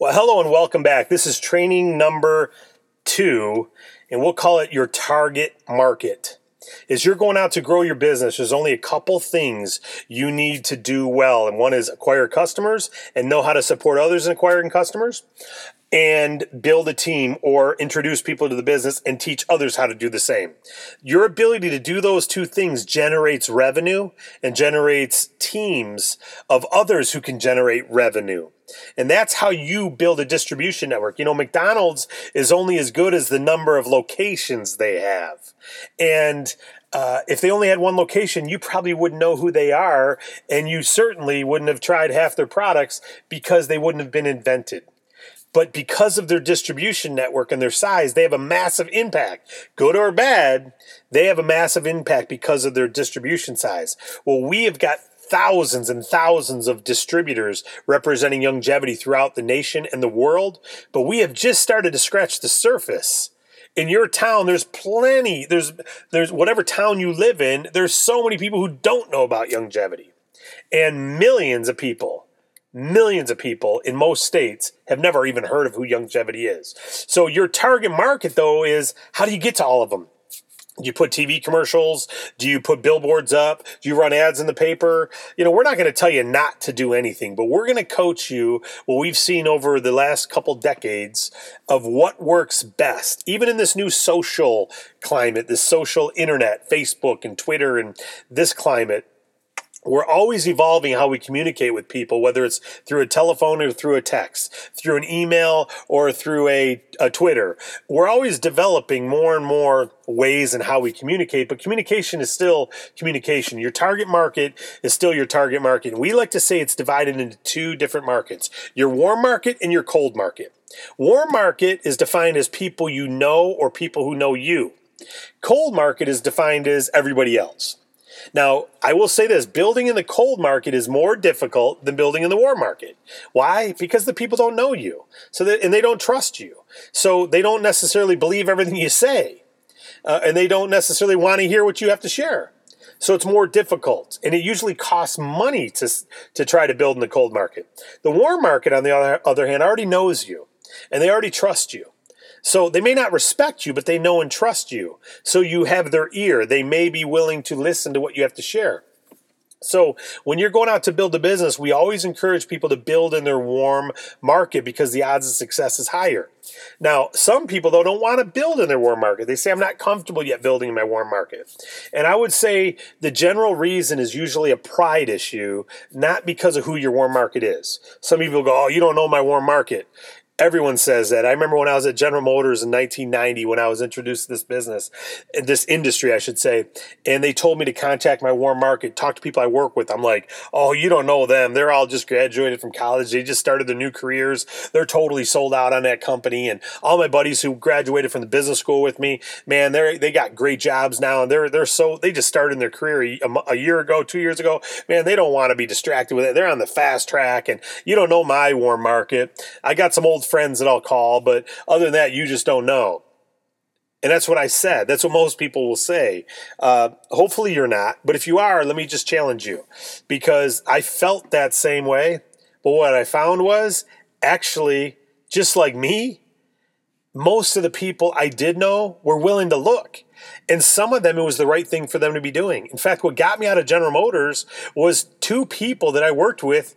Well, hello and welcome back. This is training number two, and we'll call it your target market. As you're going out to grow your business, there's only a couple things you need to do well. And one is acquire customers and know how to support others in acquiring customers and build a team or introduce people to the business and teach others how to do the same. Your ability to do those two things generates revenue and generates teams of others who can generate revenue. And that's how you build a distribution network. You know, McDonald's is only as good as the number of locations they have. And uh, if they only had one location, you probably wouldn't know who they are, and you certainly wouldn't have tried half their products because they wouldn't have been invented but because of their distribution network and their size, they have a massive impact. Good or bad, they have a massive impact because of their distribution size. Well, we have got thousands and thousands of distributors representing Youngevity throughout the nation and the world, but we have just started to scratch the surface. In your town, there's plenty. There's there's whatever town you live in, there's so many people who don't know about Youngevity. And millions of people millions of people in most states have never even heard of who Youngevity is. So your target market though is how do you get to all of them? Do you put TV commercials? Do you put billboards up? Do you run ads in the paper? You know, we're not going to tell you not to do anything, but we're going to coach you what we've seen over the last couple decades of what works best, even in this new social climate, this social internet, Facebook and Twitter and this climate we're always evolving how we communicate with people, whether it's through a telephone or through a text, through an email or through a, a Twitter. We're always developing more and more ways in how we communicate, but communication is still communication. Your target market is still your target market. We like to say it's divided into two different markets your warm market and your cold market. Warm market is defined as people you know or people who know you. Cold market is defined as everybody else. Now, I will say this building in the cold market is more difficult than building in the warm market. Why? Because the people don't know you. So that, and they don't trust you. So they don't necessarily believe everything you say. Uh, and they don't necessarily want to hear what you have to share. So it's more difficult, and it usually costs money to to try to build in the cold market. The warm market, on the other, other hand, already knows you, and they already trust you. So they may not respect you, but they know and trust you. So you have their ear. They may be willing to listen to what you have to share. So when you're going out to build a business, we always encourage people to build in their warm market because the odds of success is higher. Now, some people though don't want to build in their warm market. They say I'm not comfortable yet building in my warm market. And I would say the general reason is usually a pride issue, not because of who your warm market is. Some people go, "Oh, you don't know my warm market." Everyone says that. I remember when I was at General Motors in 1990 when I was introduced to this business, this industry, I should say, and they told me to contact my warm market, talk to people I work with. I'm like, oh, you don't know them. They're all just graduated from college. They just started their new careers. They're totally sold out on that company. And all my buddies who graduated from the business school with me, man, they they got great jobs now, and they're they're so they just started in their career a, a year ago, two years ago. Man, they don't want to be distracted with it. They're on the fast track, and you don't know my warm market. I got some old friends that I'll call, but other than that, you just don't know. And that's what I said. That's what most people will say. Uh, hopefully, you're not. But if you are, let me just challenge you because I felt that same way. But what I found was actually, just like me, most of the people I did know were willing to look. And some of them, it was the right thing for them to be doing. In fact, what got me out of General Motors was two people that I worked with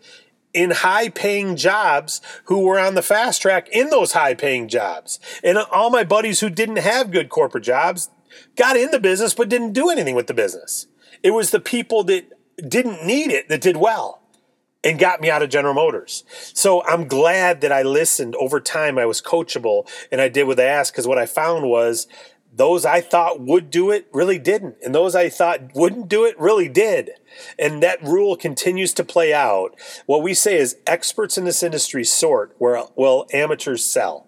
in high paying jobs who were on the fast track in those high paying jobs. And all my buddies who didn't have good corporate jobs got in the business but didn't do anything with the business. It was the people that didn't need it that did well and got me out of General Motors. So I'm glad that I listened over time. I was coachable and I did what they asked because what I found was those I thought would do it really didn't. And those I thought wouldn't do it really did. And that rule continues to play out. What we say is experts in this industry sort where well amateurs sell.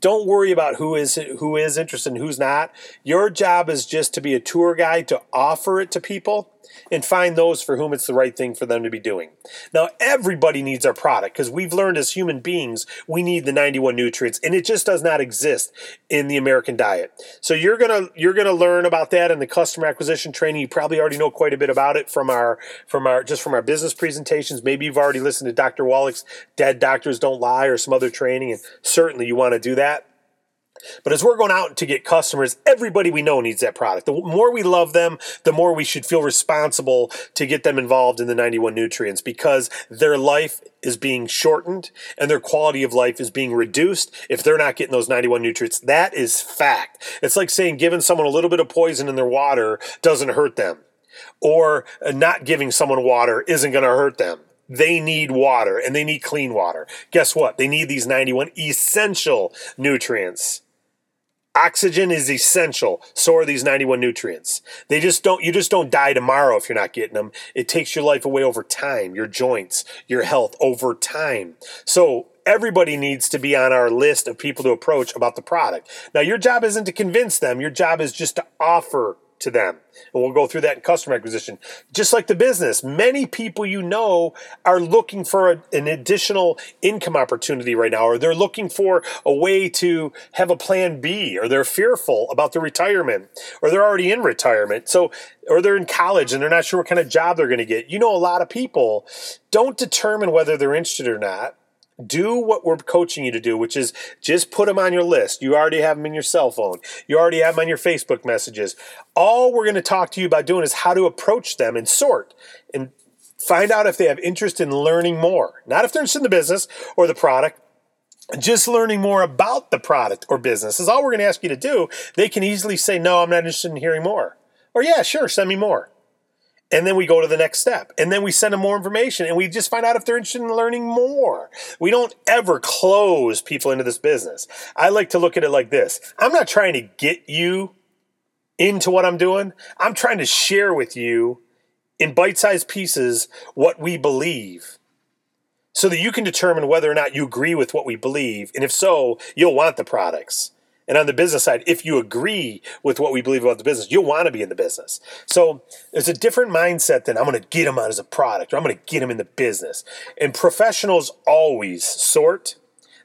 Don't worry about who is who is interested and who's not. Your job is just to be a tour guide to offer it to people and find those for whom it's the right thing for them to be doing. Now, everybody needs our product because we've learned as human beings we need the 91 nutrients, and it just does not exist in the American diet. So you're gonna you're gonna learn about that in the customer acquisition training. You probably already know quite a bit about it from our from our just from our business presentations. Maybe you've already listened to Dr. Wallach's Dead Doctors Don't Lie or some other training, and certainly you want to do that. But as we're going out to get customers, everybody we know needs that product. The more we love them, the more we should feel responsible to get them involved in the 91 nutrients because their life is being shortened and their quality of life is being reduced if they're not getting those 91 nutrients. That is fact. It's like saying giving someone a little bit of poison in their water doesn't hurt them, or uh, not giving someone water isn't going to hurt them they need water and they need clean water. Guess what? They need these 91 essential nutrients. Oxygen is essential. So are these 91 nutrients. They just don't, you just don't die tomorrow if you're not getting them. It takes your life away over time, your joints, your health over time. So everybody needs to be on our list of people to approach about the product. Now, your job isn't to convince them. Your job is just to offer to them. And we'll go through that in customer acquisition. Just like the business, many people you know are looking for a, an additional income opportunity right now, or they're looking for a way to have a plan B, or they're fearful about their retirement, or they're already in retirement. So, or they're in college and they're not sure what kind of job they're going to get. You know, a lot of people don't determine whether they're interested or not do what we're coaching you to do, which is just put them on your list. You already have them in your cell phone. You already have them on your Facebook messages. All we're going to talk to you about doing is how to approach them and sort and find out if they have interest in learning more. Not if they're interested in the business or the product. Just learning more about the product or business is all we're going to ask you to do. They can easily say, No, I'm not interested in hearing more. Or, Yeah, sure, send me more. And then we go to the next step. And then we send them more information and we just find out if they're interested in learning more. We don't ever close people into this business. I like to look at it like this I'm not trying to get you into what I'm doing, I'm trying to share with you in bite sized pieces what we believe so that you can determine whether or not you agree with what we believe. And if so, you'll want the products. And on the business side, if you agree with what we believe about the business, you'll want to be in the business. So there's a different mindset than I'm going to get them out as a product or I'm going to get them in the business. And professionals always sort.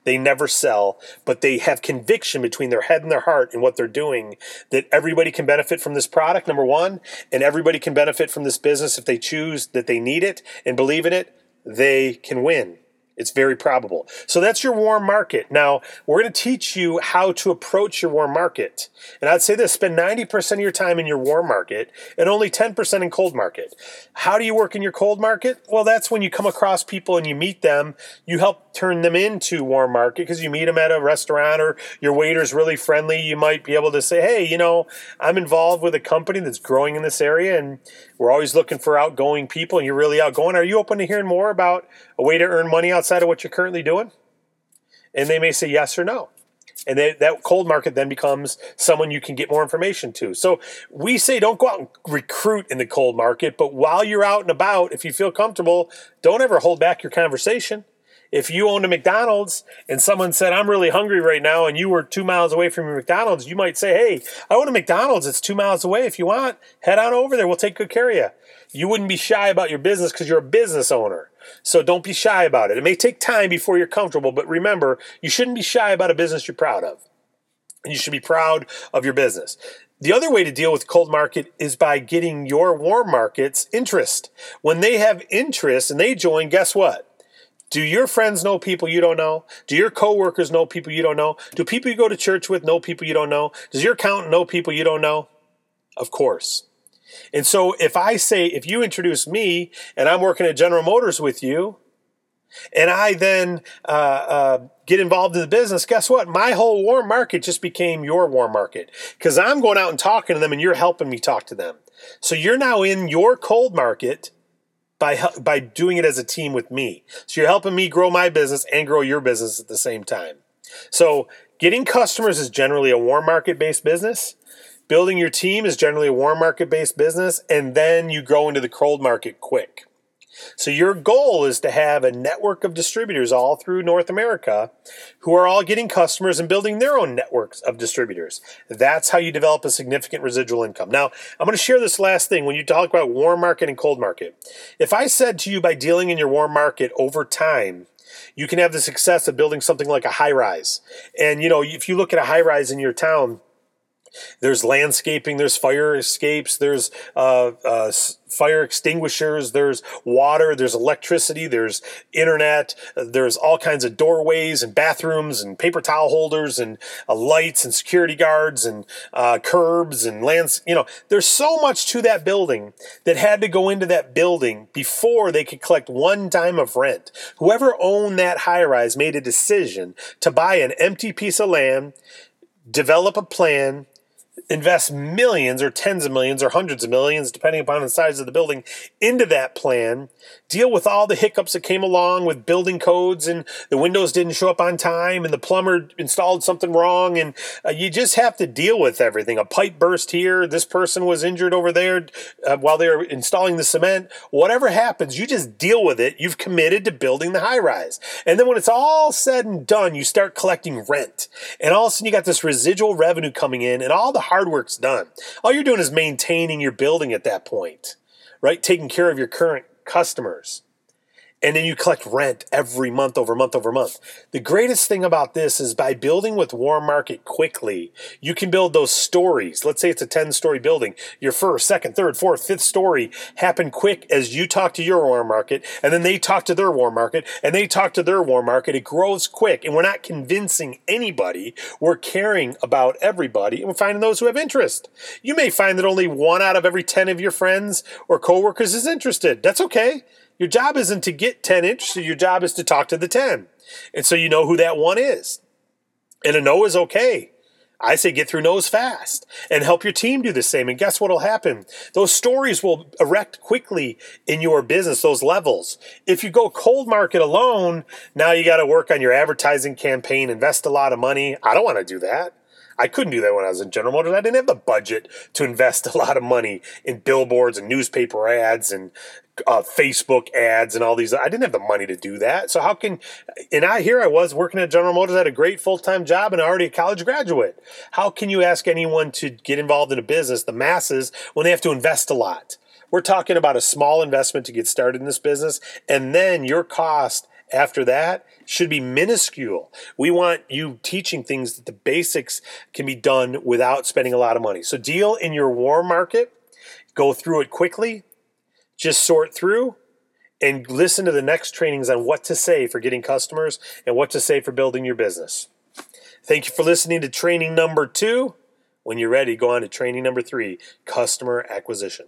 They never sell, but they have conviction between their head and their heart in what they're doing that everybody can benefit from this product, number one, and everybody can benefit from this business if they choose that they need it and believe in it, they can win. It's very probable. So that's your warm market. Now, we're going to teach you how to approach your warm market. And I'd say this spend 90% of your time in your warm market and only 10% in cold market. How do you work in your cold market? Well, that's when you come across people and you meet them. You help turn them into warm market because you meet them at a restaurant or your waiter's really friendly. You might be able to say, hey, you know, I'm involved with a company that's growing in this area and we're always looking for outgoing people and you're really outgoing. Are you open to hearing more about a way to earn money outside of what you're currently doing? And they may say yes or no. And they, that cold market then becomes someone you can get more information to. So we say don't go out and recruit in the cold market, but while you're out and about, if you feel comfortable, don't ever hold back your conversation if you owned a McDonald's and someone said, I'm really hungry right now, and you were two miles away from your McDonald's, you might say, Hey, I own a McDonald's. It's two miles away. If you want, head on over there. We'll take good care of you. You wouldn't be shy about your business because you're a business owner. So don't be shy about it. It may take time before you're comfortable, but remember, you shouldn't be shy about a business you're proud of. And you should be proud of your business. The other way to deal with cold market is by getting your warm markets interest. When they have interest and they join, guess what? Do your friends know people you don't know? Do your coworkers know people you don't know? Do people you go to church with know people you don't know? Does your accountant know people you don't know? Of course. And so if I say, if you introduce me and I'm working at General Motors with you, and I then uh, uh, get involved in the business, guess what? My whole warm market just became your warm market because I'm going out and talking to them and you're helping me talk to them. So you're now in your cold market by by doing it as a team with me. So you're helping me grow my business and grow your business at the same time. So getting customers is generally a warm market based business. Building your team is generally a warm market based business, and then you grow into the cold market quick. So your goal is to have a network of distributors all through North America who are all getting customers and building their own networks of distributors. That's how you develop a significant residual income. Now, I'm going to share this last thing when you talk about warm market and cold market. If I said to you by dealing in your warm market over time, you can have the success of building something like a high rise. And you know, if you look at a high rise in your town, there's landscaping, there's fire escapes, there's uh, uh, fire extinguishers, there's water, there's electricity, there's internet, there's all kinds of doorways and bathrooms and paper towel holders and uh, lights and security guards and uh, curbs and lands. You know, there's so much to that building that had to go into that building before they could collect one dime of rent. Whoever owned that high rise made a decision to buy an empty piece of land, develop a plan, invest millions or tens of millions or hundreds of millions, depending upon the size of the building, into that plan, deal with all the hiccups that came along with building codes and the windows didn't show up on time and the plumber installed something wrong. And uh, you just have to deal with everything. A pipe burst here, this person was injured over there uh, while they were installing the cement. Whatever happens, you just deal with it. You've committed to building the high rise. And then when it's all said and done, you start collecting rent. And all of a sudden, you got this residual revenue coming in and all the hard work's done. All you're doing is maintaining your building at that point, right? Taking care of your current customers and then you collect rent every month over month over month. The greatest thing about this is by building with warm market quickly, you can build those stories. Let's say it's a 10 story building. Your first, second, third, fourth, fifth story happen quick as you talk to your warm market, and then they talk to their warm market, and they talk to their warm market. It grows quick, and we're not convincing anybody. We're caring about everybody, and we're finding those who have interest. You may find that only one out of every 10 of your friends or coworkers is interested. That's okay. Your job isn't to get 10 interested, your job is to talk to the 10. And so you know who that one is. And a no is okay. I say get through no's fast and help your team do the same. And guess what will happen? Those stories will erect quickly in your business, those levels. If you go cold market alone, now you got to work on your advertising campaign, invest a lot of money. I don't want to do that. I couldn't do that when I was in General Motors. I didn't have the budget to invest a lot of money in billboards and newspaper ads and uh, Facebook ads and all these. I didn't have the money to do that. So how can? And I here I was working at General Motors, I had a great full time job, and already a college graduate. How can you ask anyone to get involved in a business, the masses, when they have to invest a lot? We're talking about a small investment to get started in this business, and then your cost after that should be minuscule. We want you teaching things that the basics can be done without spending a lot of money. So deal in your warm market, go through it quickly, just sort through and listen to the next trainings on what to say for getting customers and what to say for building your business. Thank you for listening to training number two. When you're ready, go on to training number three customer acquisition.